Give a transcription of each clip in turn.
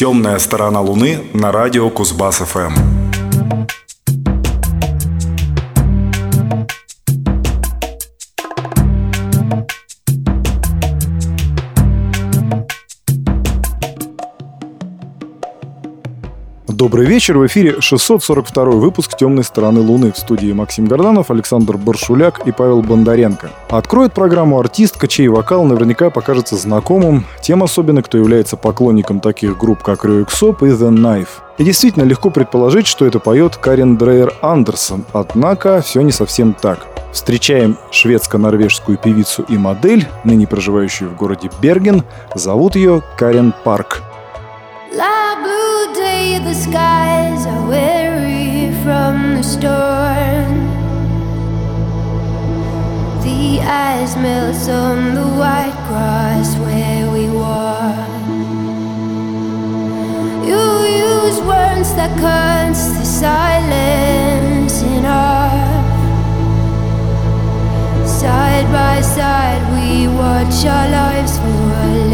Темная сторона Луны на радио Кузбасс Добрый вечер. В эфире 642 выпуск «Темной стороны Луны» в студии Максим Горданов, Александр Баршуляк и Павел Бондаренко. Откроет программу артистка, чей вокал наверняка покажется знакомым, тем особенно, кто является поклонником таких групп, как Рюиксоп и The Knife. И действительно легко предположить, что это поет Карен Дрейер Андерсон, однако все не совсем так. Встречаем шведско-норвежскую певицу и модель, ныне проживающую в городе Берген. Зовут ее Карен Парк. The skies are weary from the storm. The ice melts on the white grass where we walk. You use words that cuts the silence in off. Side by side, we watch our lives for a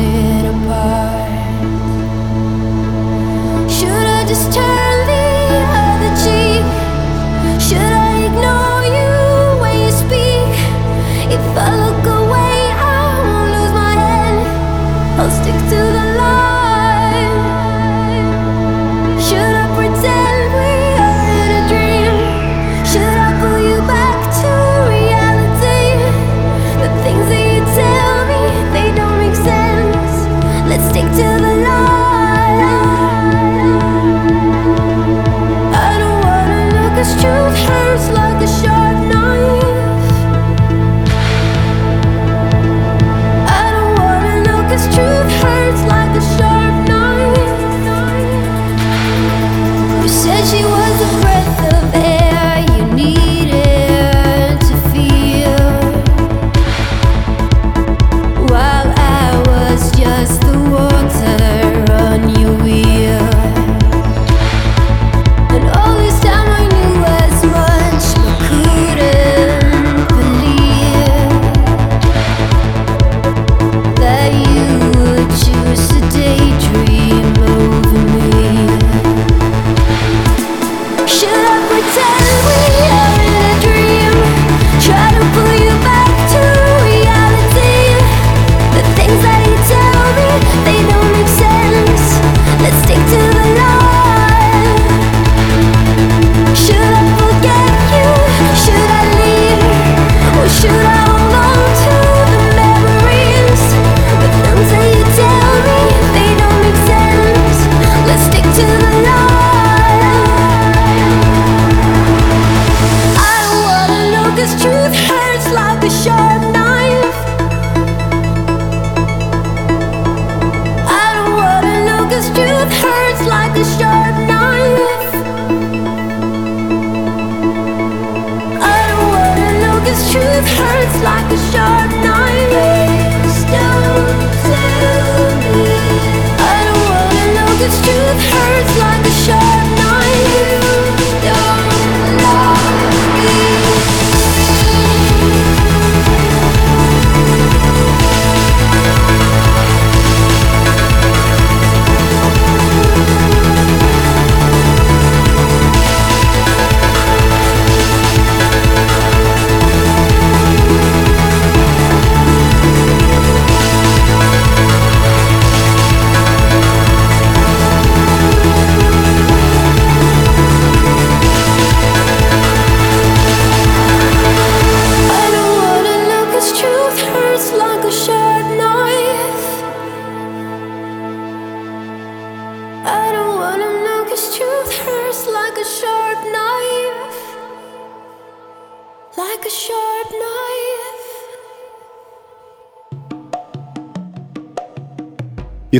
little apart. just turn the other cheek?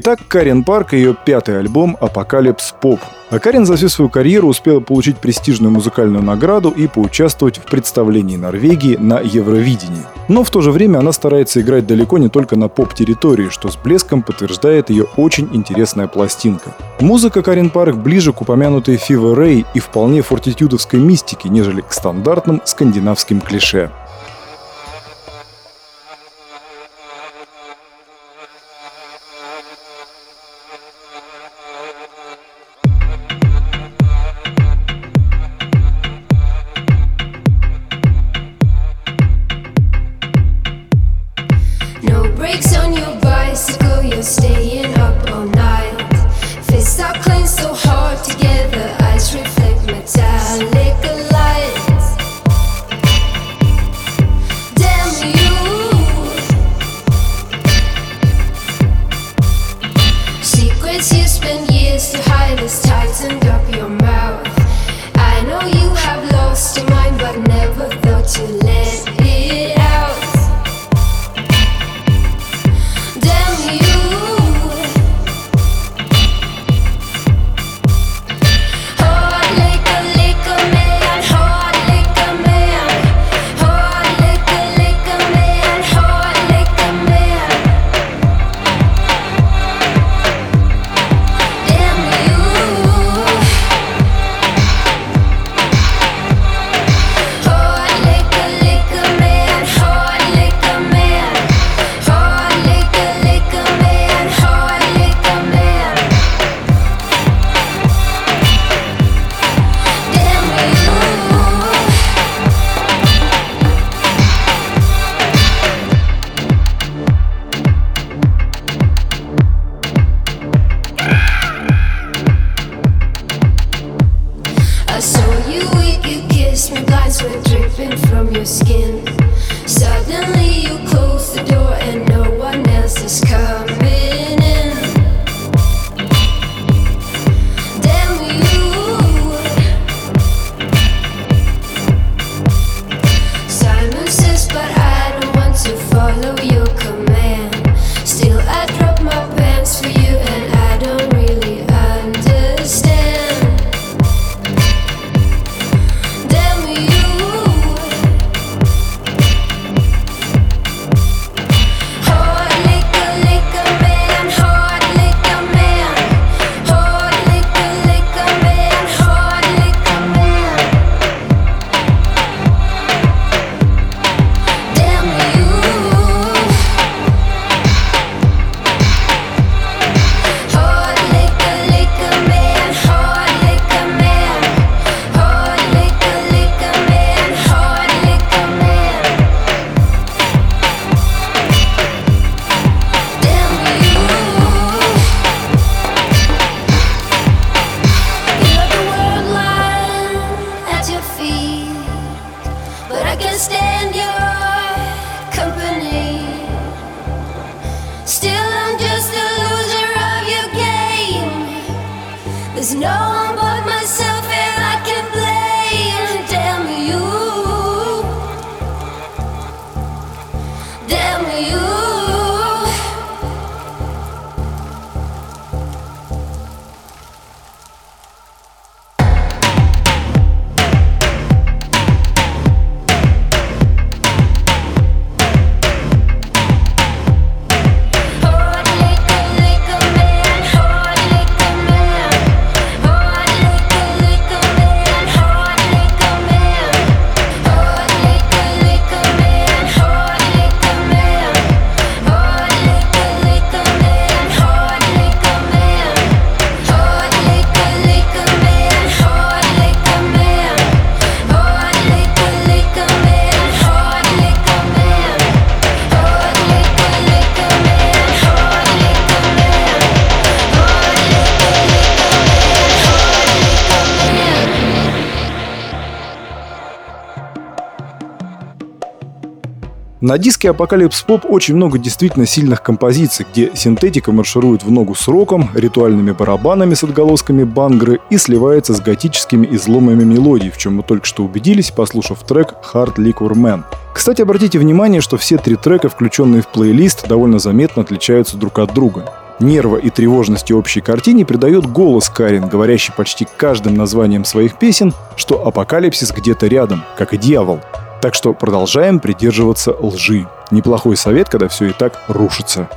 Итак, Карен Парк и ее пятый альбом «Apocalypse Pop». А Карен за всю свою карьеру успела получить престижную музыкальную награду и поучаствовать в представлении Норвегии на Евровидении. Но в то же время она старается играть далеко не только на поп-территории, что с блеском подтверждает ее очень интересная пластинка. Музыка Карен Парк ближе к упомянутой Fever Ray и вполне Fortitude овской мистике, нежели к стандартным скандинавским клише. No На диске Apocalypse Pop очень много действительно сильных композиций, где синтетика марширует в ногу с роком, ритуальными барабанами с отголосками бангры и сливается с готическими изломами мелодий, в чем мы только что убедились, послушав трек Hard Liquor Man. Кстати, обратите внимание, что все три трека, включенные в плейлист, довольно заметно отличаются друг от друга. Нерва и тревожности общей картине придает голос Карин, говорящий почти каждым названием своих песен, что апокалипсис где-то рядом, как и дьявол. Так что продолжаем придерживаться лжи. Неплохой совет, когда все и так рушится.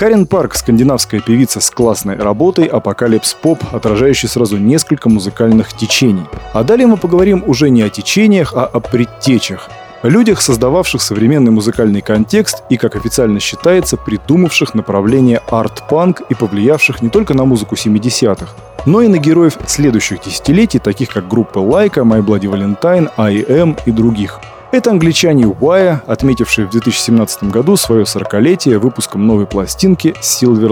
Карен Парк – скандинавская певица с классной работой Apocalypse Pop, отражающий сразу несколько музыкальных течений. А далее мы поговорим уже не о течениях, а о предтечах. Людях, создававших современный музыкальный контекст и, как официально считается, придумавших направление арт-панк и повлиявших не только на музыку 70-х, но и на героев следующих десятилетий, таких как группы Лайка, My Bloody Valentine, R.E.M. и других. Это англичане Wire, отметившие в 2017 году свое 40-летие выпуском новой пластинки Silver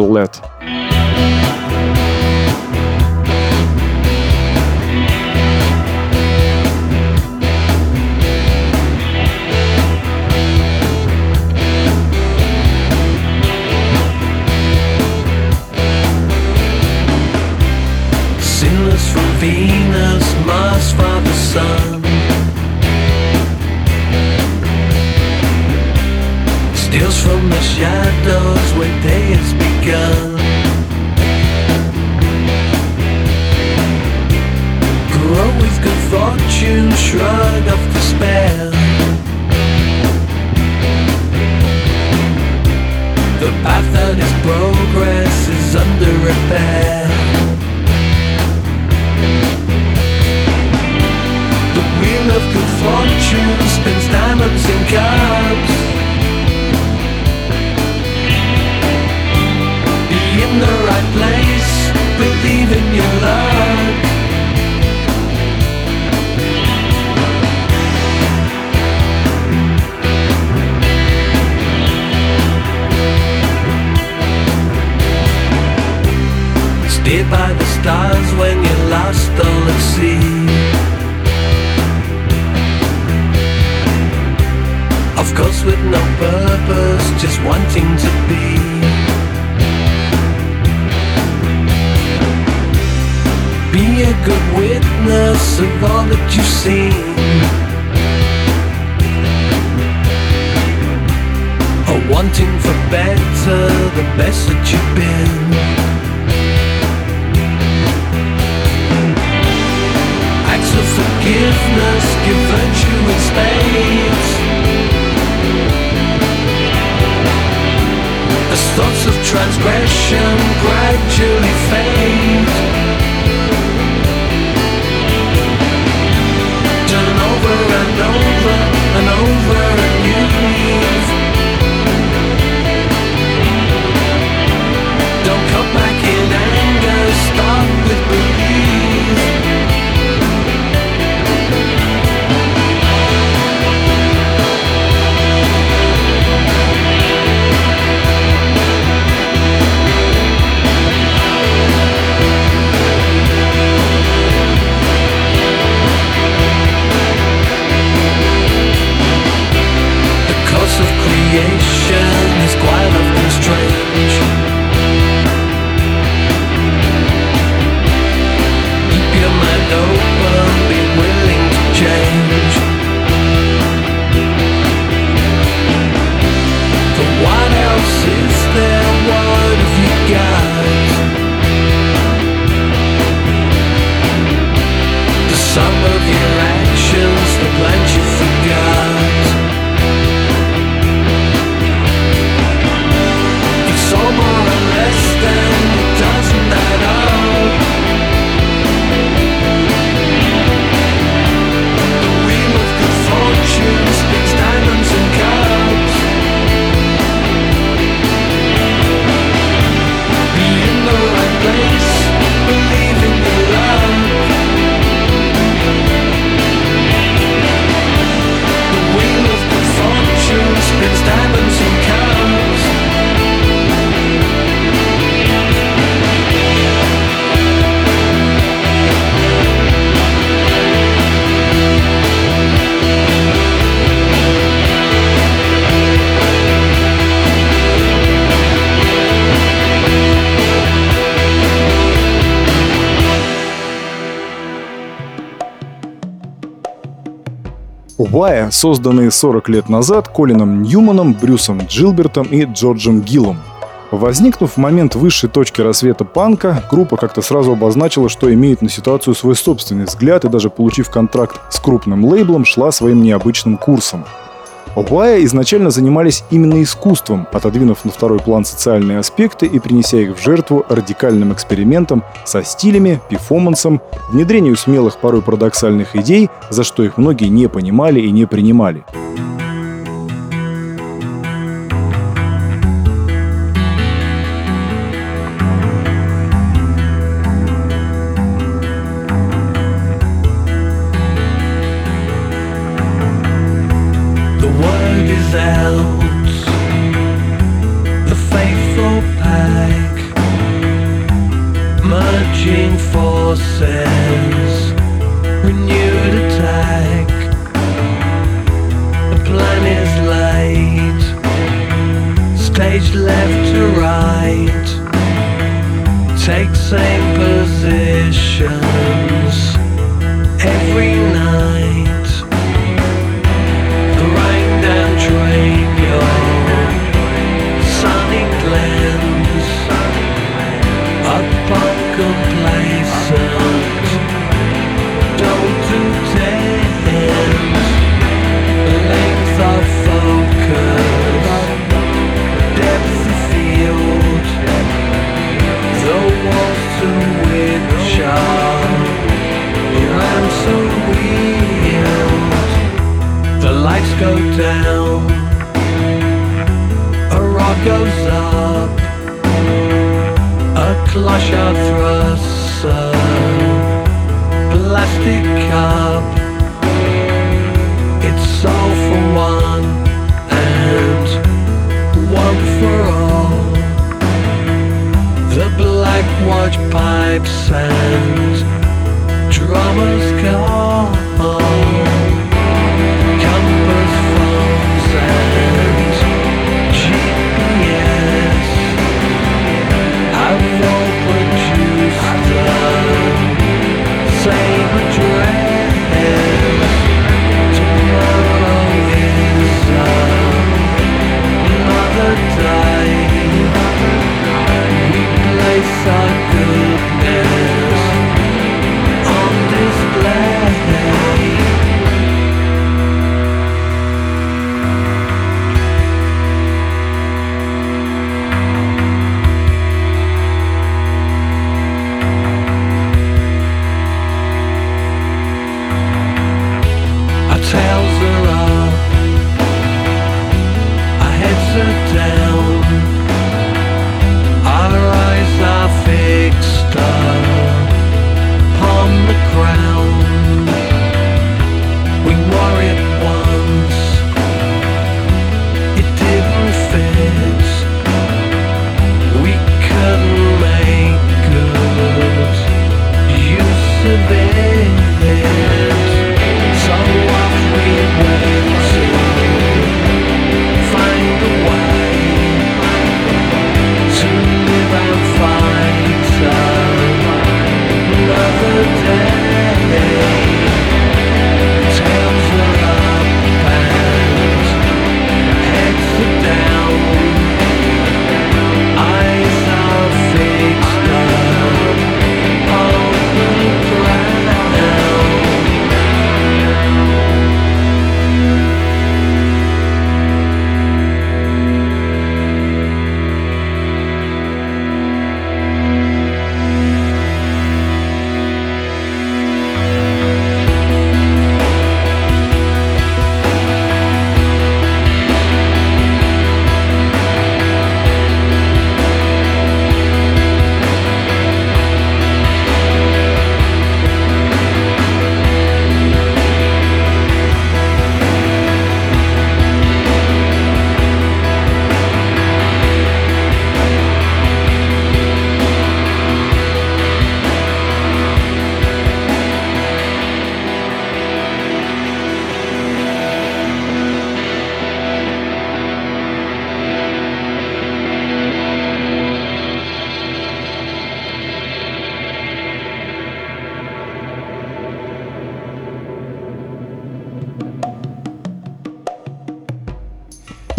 wanting for better, the best that you've been. Acts of forgiveness give virtue in spades. As thoughts of transgression gradually fade. Turn over and over and over. creation is quite often strange. Keep your mind open, be willing to change. For what else is there? What have you got? The sum of your Wire, созданные 40 лет назад Колином Ньюманом, Брюсом Джилбертом и Джорджем Гиллом. Возникнув в момент высшей точки рассвета панка, группа как-то сразу обозначила, что имеет на ситуацию свой собственный взгляд и даже получив контракт с крупным лейблом, шла своим необычным курсом. Оплая изначально занимались именно искусством, отодвинув на второй план социальные аспекты и принеся их в жертву радикальным экспериментам со стилями, перформансом, внедрению смелых порой парадоксальных идей, за что их многие не понимали и не принимали.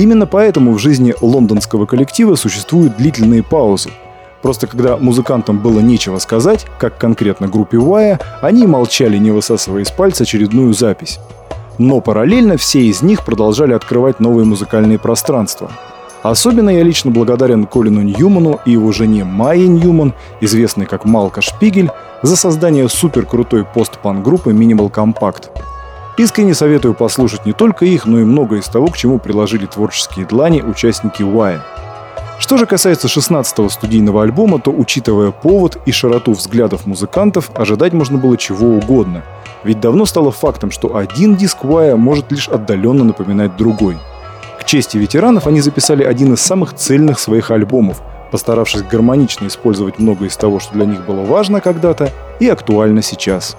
Именно поэтому в жизни лондонского коллектива существуют длительные паузы. Просто когда музыкантам было нечего сказать, как конкретно группе Уая, они молчали, не высасывая из пальца очередную запись. Но параллельно все из них продолжали открывать новые музыкальные пространства. Особенно я лично благодарен Колину Ньюману и его жене Майе Ньюман, известной как Малка Шпигель, за создание суперкрутой постпан-группы Minimal Compact. Искренне советую послушать не только их, но и многое из того, к чему приложили творческие длани участники Уая. Что же касается 16-го студийного альбома, то, учитывая повод и широту взглядов музыкантов, ожидать можно было чего угодно. Ведь давно стало фактом, что один диск Уая может лишь отдаленно напоминать другой. К чести ветеранов они записали один из самых цельных своих альбомов, постаравшись гармонично использовать многое из того, что для них было важно когда-то и актуально сейчас.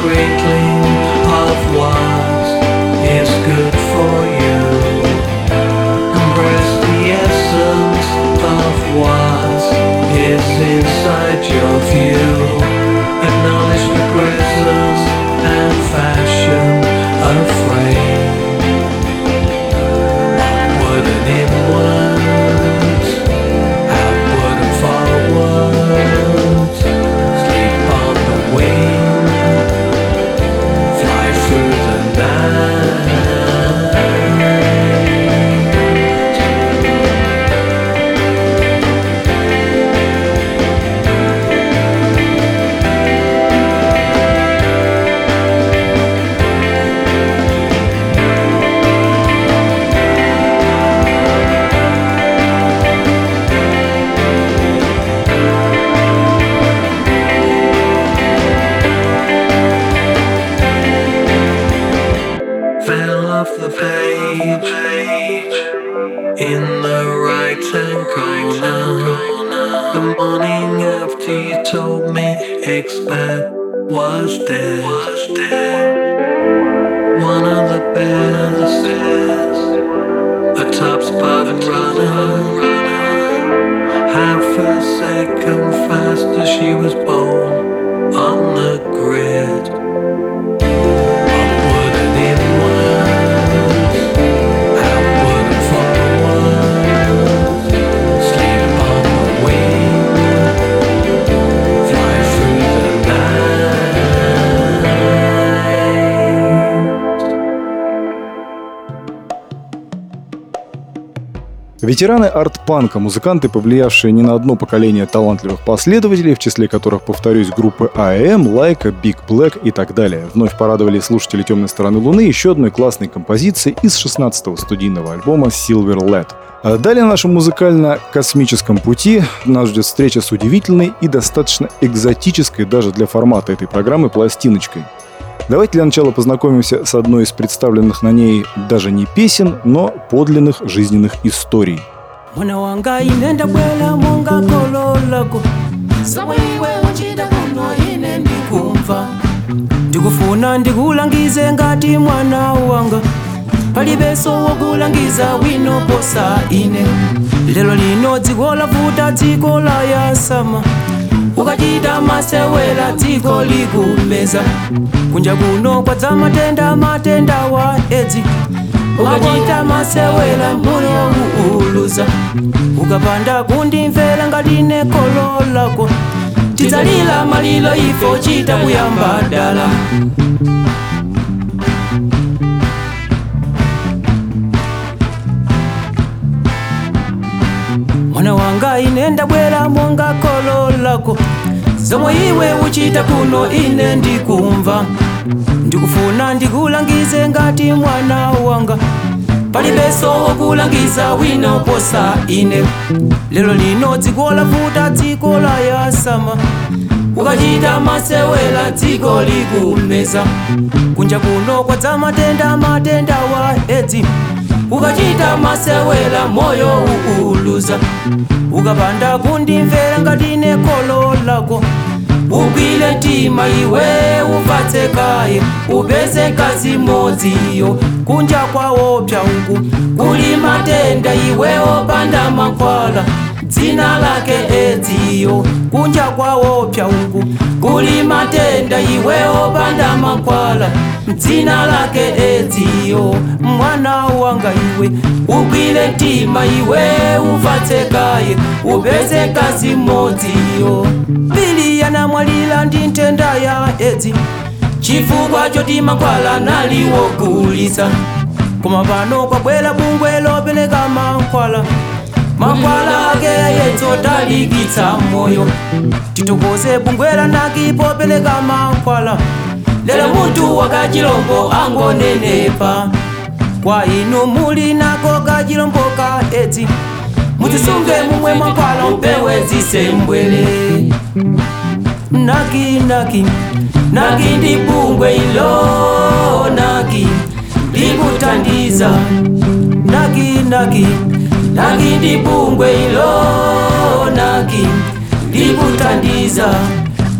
greatly. Ветераны арт-панка, музыканты, повлиявшие не на одно поколение талантливых последователей, в числе которых, повторюсь, группы АМ, Лайка, Big Black и так далее, вновь порадовали слушателей «Темной стороны Луны» еще одной классной композицией из 16-го студийного альбома Silver Led. А Далее на нашем музыкально-космическом пути нас ждет встреча с удивительной и достаточно экзотической даже для формата этой программы пластиночкой. Давайте для начала познакомимся с одной из представленных на ней даже не песен, но подлинных жизненных историй. ndikufuna ndikulangize ngati mwana wanga palibenso wokulangiza wina posa ine lero lino dziko lavuta dziko la yasama ukachita masewera dziko likumeza kunja kuno kwadza matenda matenda wa edzi ukachita masewera moyo uuluza ukapanda kundimvera ngatine kholo lako. Tidzalira malilo ifo chita kuyamba dala mwana wanga ine ndabwera monga kholo lako zomwe iwe uchita kuno ine ndikumva. Ndikufuna ndikulangize ngati mwana wanga. Palibenso wokulangiza wina posa ine. Lero lino dziko lavuta dziko la yasama. Ukachita masewera dziko likumeza. Kunja kuno kwadza matenda matenda wa edzi ukachita masewera moyo uuluza. Ukapanda kundimvera ngati ne kholo lako. Ugwile mtima iwe upatse kaye upeze kazi modziyo kunja kwawo pya uku kuli matenda iwe opanda mankhwala dzina lake edziyo kunja kwawo pya uku kuli matenda iwe opanda mankhwala dzina lake edziyo mwana wanga iwe ugwile mtima iwe upatse kaye upeze kazi modziyo mbili yanamwalira ndi ntenda ya edzi chifukwa choti mankhwala naliwogulitsa koma pano kwabwera bungwe lopereka mankhwala mankhwala ake yedzo talikitsa moyo. Titokoze bungwe lanaki popereka mankhwala lero munthu wakachilombo angonenepa. Kwa inu muli nako kachilombo ka edzi mutisunge mumwe mankhwala mpewe zisembwere naki naki naki ndi bungwe ilo naki likutandiza naki naki naki ndi bungwe ilo naki likutandiza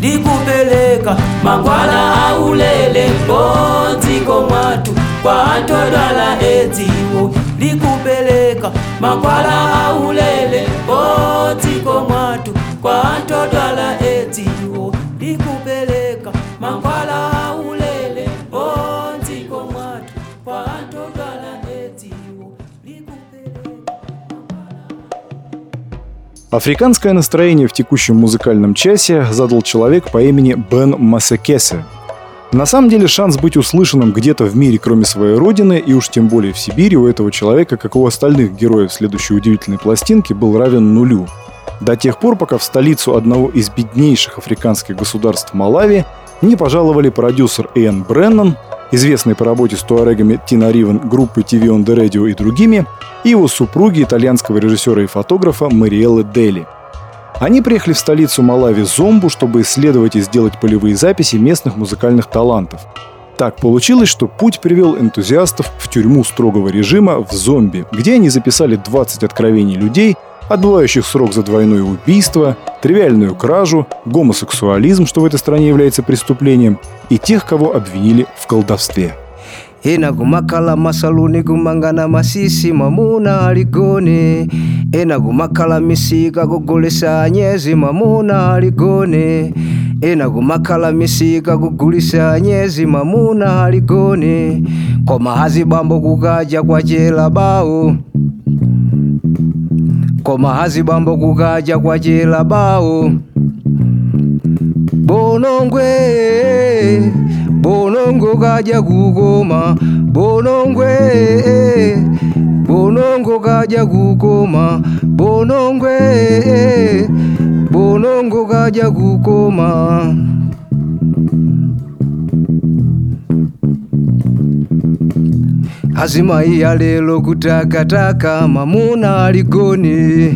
ndikupeleka. Mangwana aulele mponziko mwatu kwa atodwala edziwo. Ndikupeleka. Mangwana aulele mponziko mwatu kwa atodwala edziwo. Африканское настроение в текущем музыкальном часе задал человек по имени Бен Масекесе. На самом деле шанс быть услышанным где-то в мире, кроме своей родины, и уж тем более в Сибири, у этого человека, как у остальных героев следующей удивительной пластинки, был равен нулю. До тех пор, пока в столицу одного из беднейших африканских государств Малави не пожаловали продюсер Иэн Бреннан, известный по работе с туарегами Тина Ривен, группы TV on the Radio и другими, и его супруги итальянского режиссера и фотографа Мариэллы Дели. Они приехали в столицу Малави Зомбу, чтобы исследовать и сделать полевые записи местных музыкальных талантов. Так получилось, что путь привел энтузиастов в тюрьму строгого режима в Зомби, где они записали 20 откровений людей, отбывающих срок за двойное убийство, тривиальную кражу, гомосексуализм, что в этой стране является преступлением, и тех, кого обвинили в колдовстве. ena kumakhala masaluni kumangana masisi mamuna aligone ena kumakhala misika kugulisa anyezi mamuna aligone ena kumakhala misika kugulisa anyezi mamuna aligone koma hazibambo kukaja kwachela bawo koma hazibambo kukaja kwachela bawo bonongwe bonongo kaja kukoma. Bonongwe bonongo kaja kukoma. Bonongwe bonongo kaja kukoma azimai iya lelo kutakataka mamuna aligone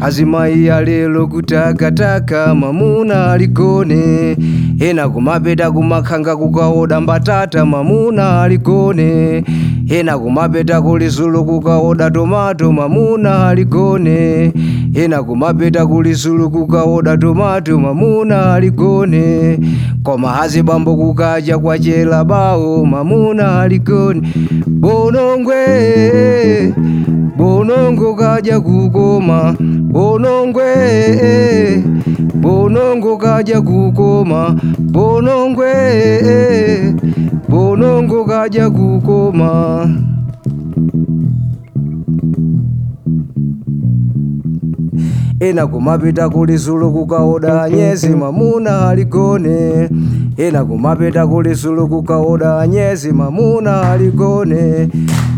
Azima iya lelo kutakataka mamuna aligone ena kumapeta kumakhanga kukaoda mbatata mamuna aligone ena kumapeta kulizulukuka kukaoda tomato mamuna aligone. Ena kumapeta kulizulukuka kukaoda tomato mamuna aligone. Koma hazibambo kukaja kwachela bao mamuna haligone bonongwe bonongo kaja kukoma. Bonongwe bonongo kaja kukoma. Bonongwe gonongo gajya gukoma enagumapita kulisulu kukaodanyezi mamuna aligone enagumapita kulisulu kukaodanyezi mamuna aligone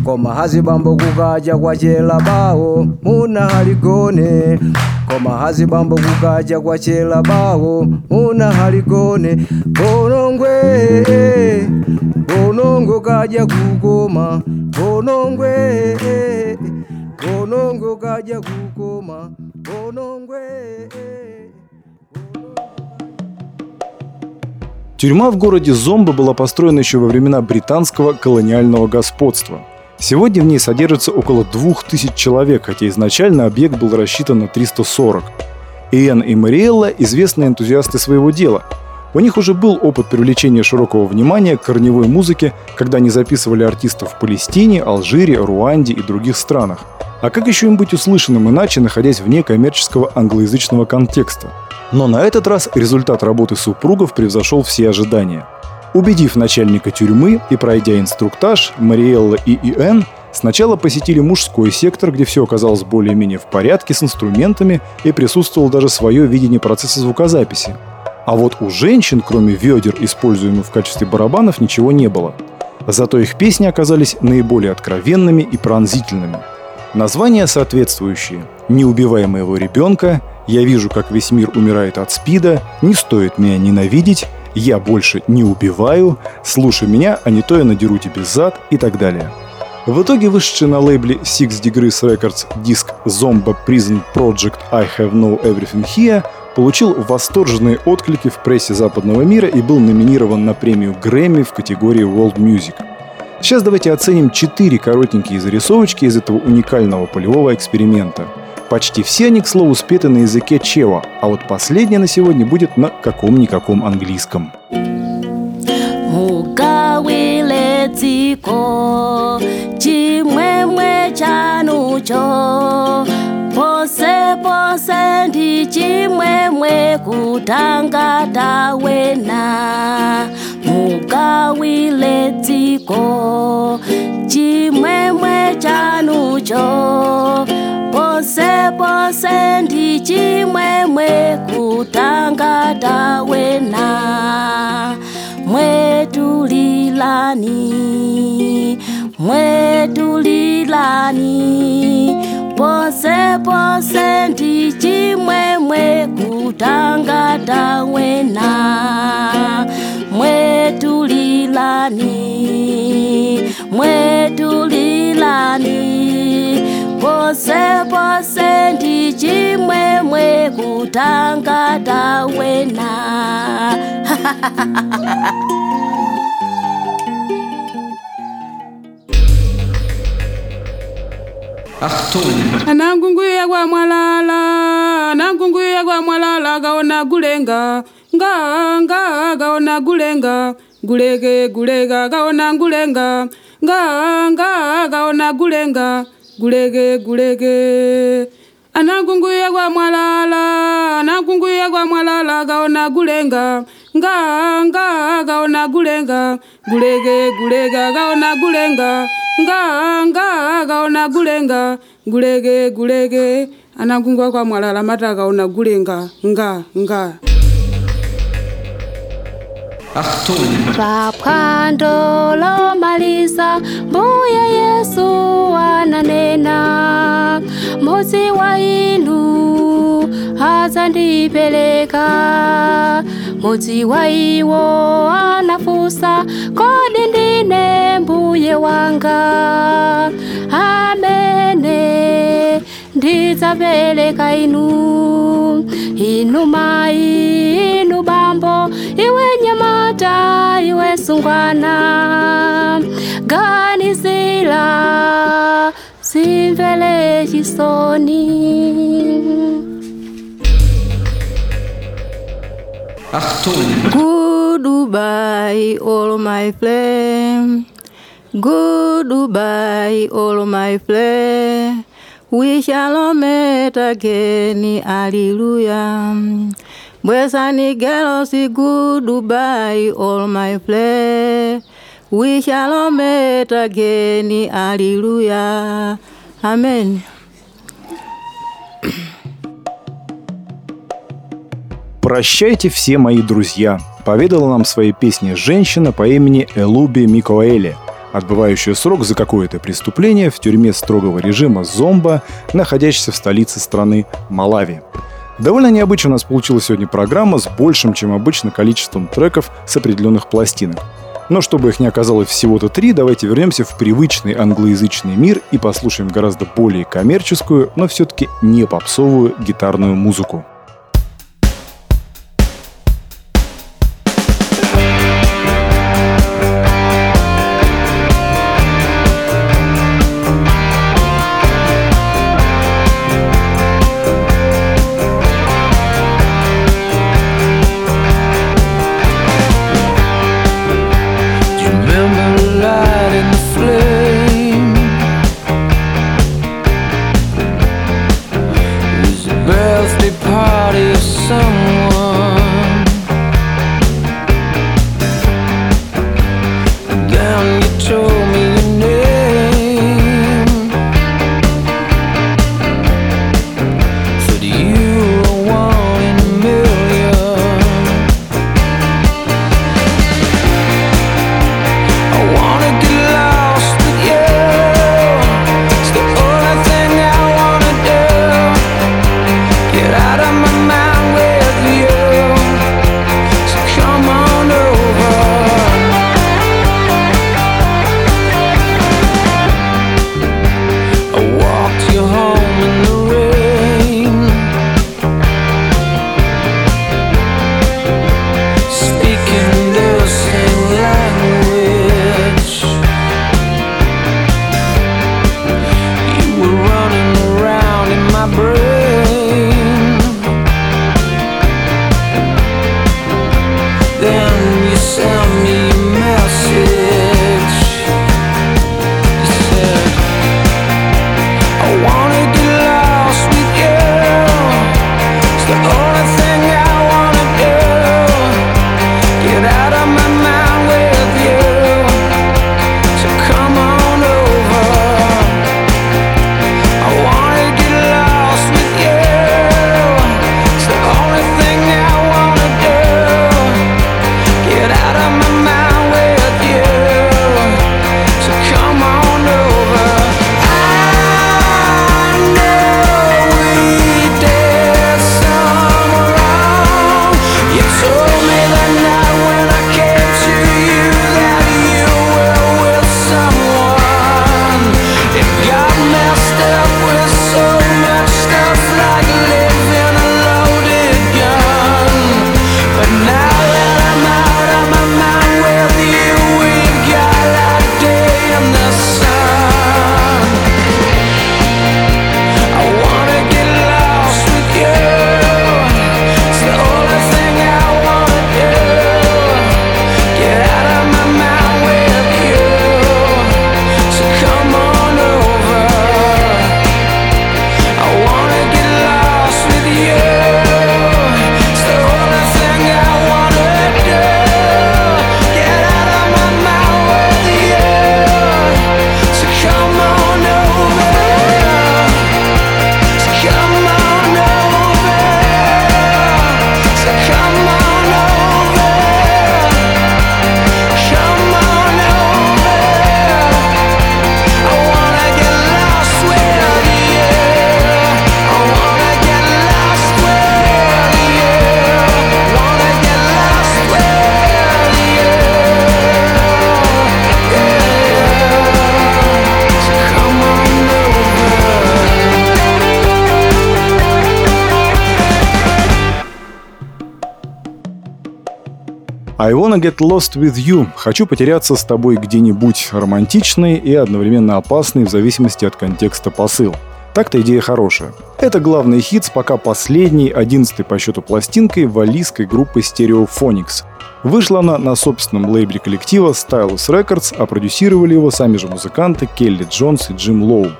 koma hazibambo kukaja kwa chela bawo muna aligone koma hazibambo kukaja kwa chela bawo muna aligone konongwe bonongo kaja kukoma bonongwe bonongo kaja kukoma bonongwe Тюрьма в городе Зомба была построена еще во времена британского колониального господства. Сегодня в ней содержится около 2000 человек, хотя изначально объект был рассчитан на 340. Иэн и Мариэлла – известные энтузиасты своего дела. У них уже был опыт привлечения широкого внимания к корневой музыке, когда они записывали артистов в Палестине, Алжире, Руанде и других странах. А как еще им быть услышанным иначе, находясь вне коммерческого англоязычного контекста? Но на этот раз результат работы супругов превзошел все ожидания. Убедив начальника тюрьмы и пройдя инструктаж, Мариэлла и Иэн сначала посетили мужской сектор, где все оказалось более-менее в порядке с инструментами и присутствовало даже свое видение процесса звукозаписи. А вот у женщин, кроме ведер, используемых в качестве барабанов, ничего не было. Зато их песни оказались наиболее откровенными и пронзительными. Названия соответствующие. «Не убивай моего ребенка», «Я вижу, как весь мир умирает от СПИДа», «Не стоит меня ненавидеть», «Я больше не убиваю», «Слушай меня, а не то я надеру тебе зад» и так далее. В итоге вышедший на лейбле Six Degrees Records диск Zomba Prison Project I Have No Everything Here получил восторженные отклики в прессе западного мира и был номинирован на премию Грэмми в категории World Music. Сейчас давайте оценим четыре коротенькие зарисовочки из этого уникального полевого эксперимента. Почти все они, к слову, спеты на языке чева, а вот последняя на сегодня будет на каком-никаком английском. dziko chimwemwe chanucho pose pose ndi chimwemwe kutanga tawena mukawile dziko chimwemwe chanucho pose pose ndi chimwemwe kutanga tawena mwetulilani mwetulilani pose pose ndi chimwemwe kutanga tawena. Mwetulilani mwetulilani pose pose ndi chimwemwe kutanga wena anangunguya kwa mwalala anangunguya kwa mwalala gaona gulenga nga nga gaona gulenga gulege gulega gaona gulenga nga nga gaona gulenga gulege gulege anangunguya kwa mwalala anangunguya kwa mwalala gaona gulenga. Nga nga gaona gulenga. Gulege gulega gaona gulenga. Nga nga gaona gulenga. Gulege gulege. Anangungwa kwa mwalala mata gaona gulenga. Nga nga Paphwando lomaliza mbuye Yesu ananena. Mudzi wa inu adzandipeleka mudzi wa iwo anafusa kodi ndine mbuye wanga. Amene ndidzapereka inu inu mayi inu bambo iwe nyamata iwe sungwana ganizira simvele chisoni Goodbye, all my flame. Goodbye, all my flame. We shall meet again, hallelujah. Blessed and jealous, goodbye, all my play. We shall meet again, hallelujah. Amen. «Прощайте все мои друзья», — поведала нам свои песни женщина по имени Элуби Микоэли — отбывающая срок за какое-то преступление в тюрьме строгого режима «Зомба», находящейся в столице страны Малави. Довольно необычно у нас получилась сегодня программа с большим, чем обычно, количеством треков с определенных пластинок. Но чтобы их не оказалось всего-то три, давайте вернемся в привычный англоязычный мир и послушаем гораздо более коммерческую, но все-таки не попсовую гитарную музыку. Wanna Get Lost With You – «Хочу потеряться с тобой где-нибудь» романтичный и одновременно опасный в зависимости от контекста посыл. Так-то идея хорошая. Это главный хит с пока последней, одиннадцатой по счету пластинкой валийской группы Stereophonics. Вышла она на собственном лейбле коллектива Stylus Records, а продюсировали его сами же музыканты Келли Джонс и Джим Лоу.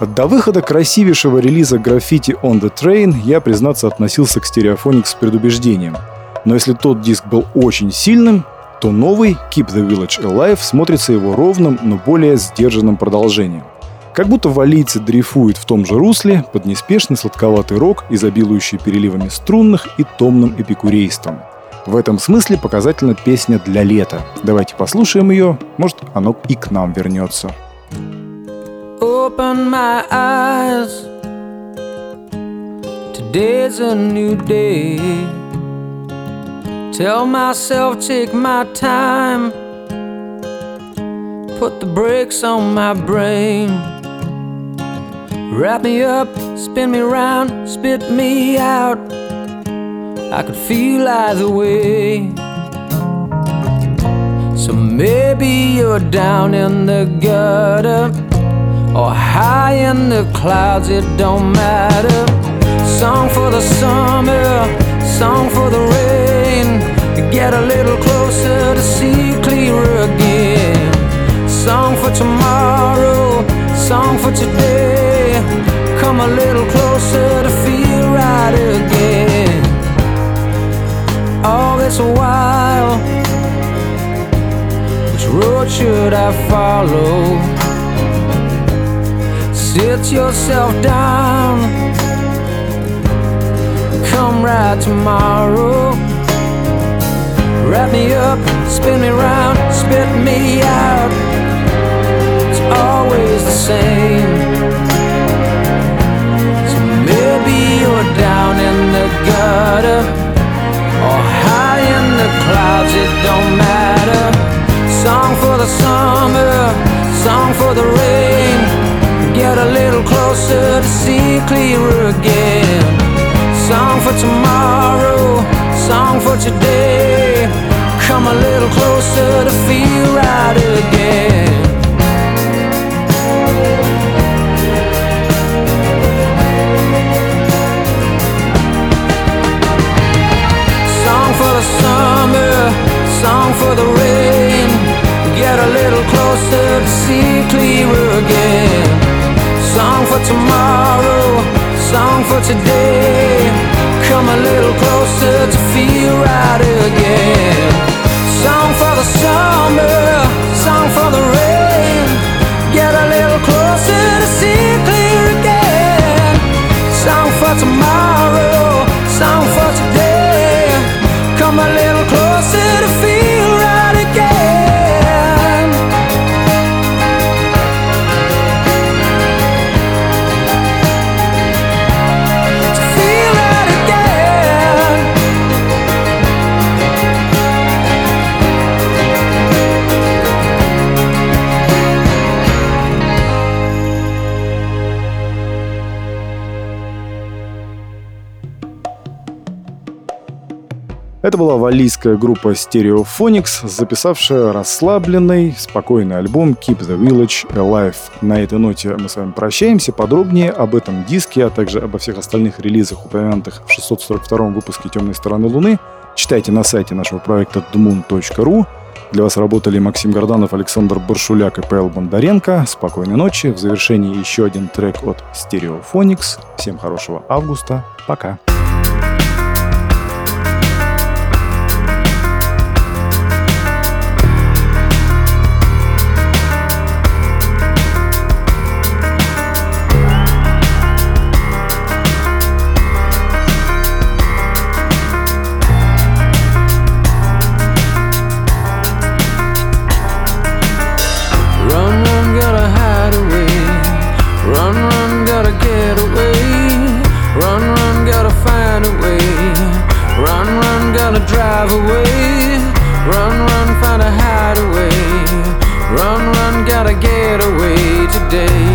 До выхода красивейшего релиза Graffiti On The Train я, признаться, относился к Stereophonics с предубеждением – но если тот диск был очень сильным, то новый Keep the Village Alive смотрится его ровным, но более сдержанным продолжением. Как будто валийцы дрейфуют в том же русле под неспешный сладковатый рок, изобилующий переливами струнных и томным эпикурейством. В этом смысле показательна песня «Для лета». Давайте послушаем ее, может, оно и к нам вернется. Open my eyes. Today's a new day. Tell myself, take my time. Put the brakes on my brain. Wrap me up, spin me round, spit me out. I could feel either way. So maybe you're down in the gutter or high in the clouds, it don't matter. Song for the summer, song for the rain. Get a little closer to see clearer again. Song for tomorrow, song for today. Come a little closer to feel right again. All this while, which road should I follow? Sit yourself down. Come right tomorrow. Wrap me up, spin me round, spit me out. It's always the same. So maybe you're down in the gutter or high in the clouds, it don't matter. Song for the summer, song for the rain. Get a little closer to see clearer again. Song for tomorrow, song for today. Come a little closer to feel right again. Song for the summer, song for the rain. Get a little closer to see clearer again. Song for tomorrow, song for today. Come a little closer to feel right again. Song for the summer, song for the rain. Get a little closer to see clear again. Song for tomorrow, song for today. Come a little closer Это была валлийская группа Stereophonics, записавшая расслабленный, спокойный альбом Keep the Village Alive. На этой ноте мы с вами прощаемся. Подробнее об этом диске, а также обо всех остальных релизах, упомянутых в 642 выпуске «Темной стороны Луны», читайте на сайте нашего проекта dmoon.ru. Для вас работали Максим Горданов, Александр Баршуляк и Павел Бондаренко. Спокойной ночи. В завершении еще один трек от Stereophonics. Всем хорошего августа. Пока. day.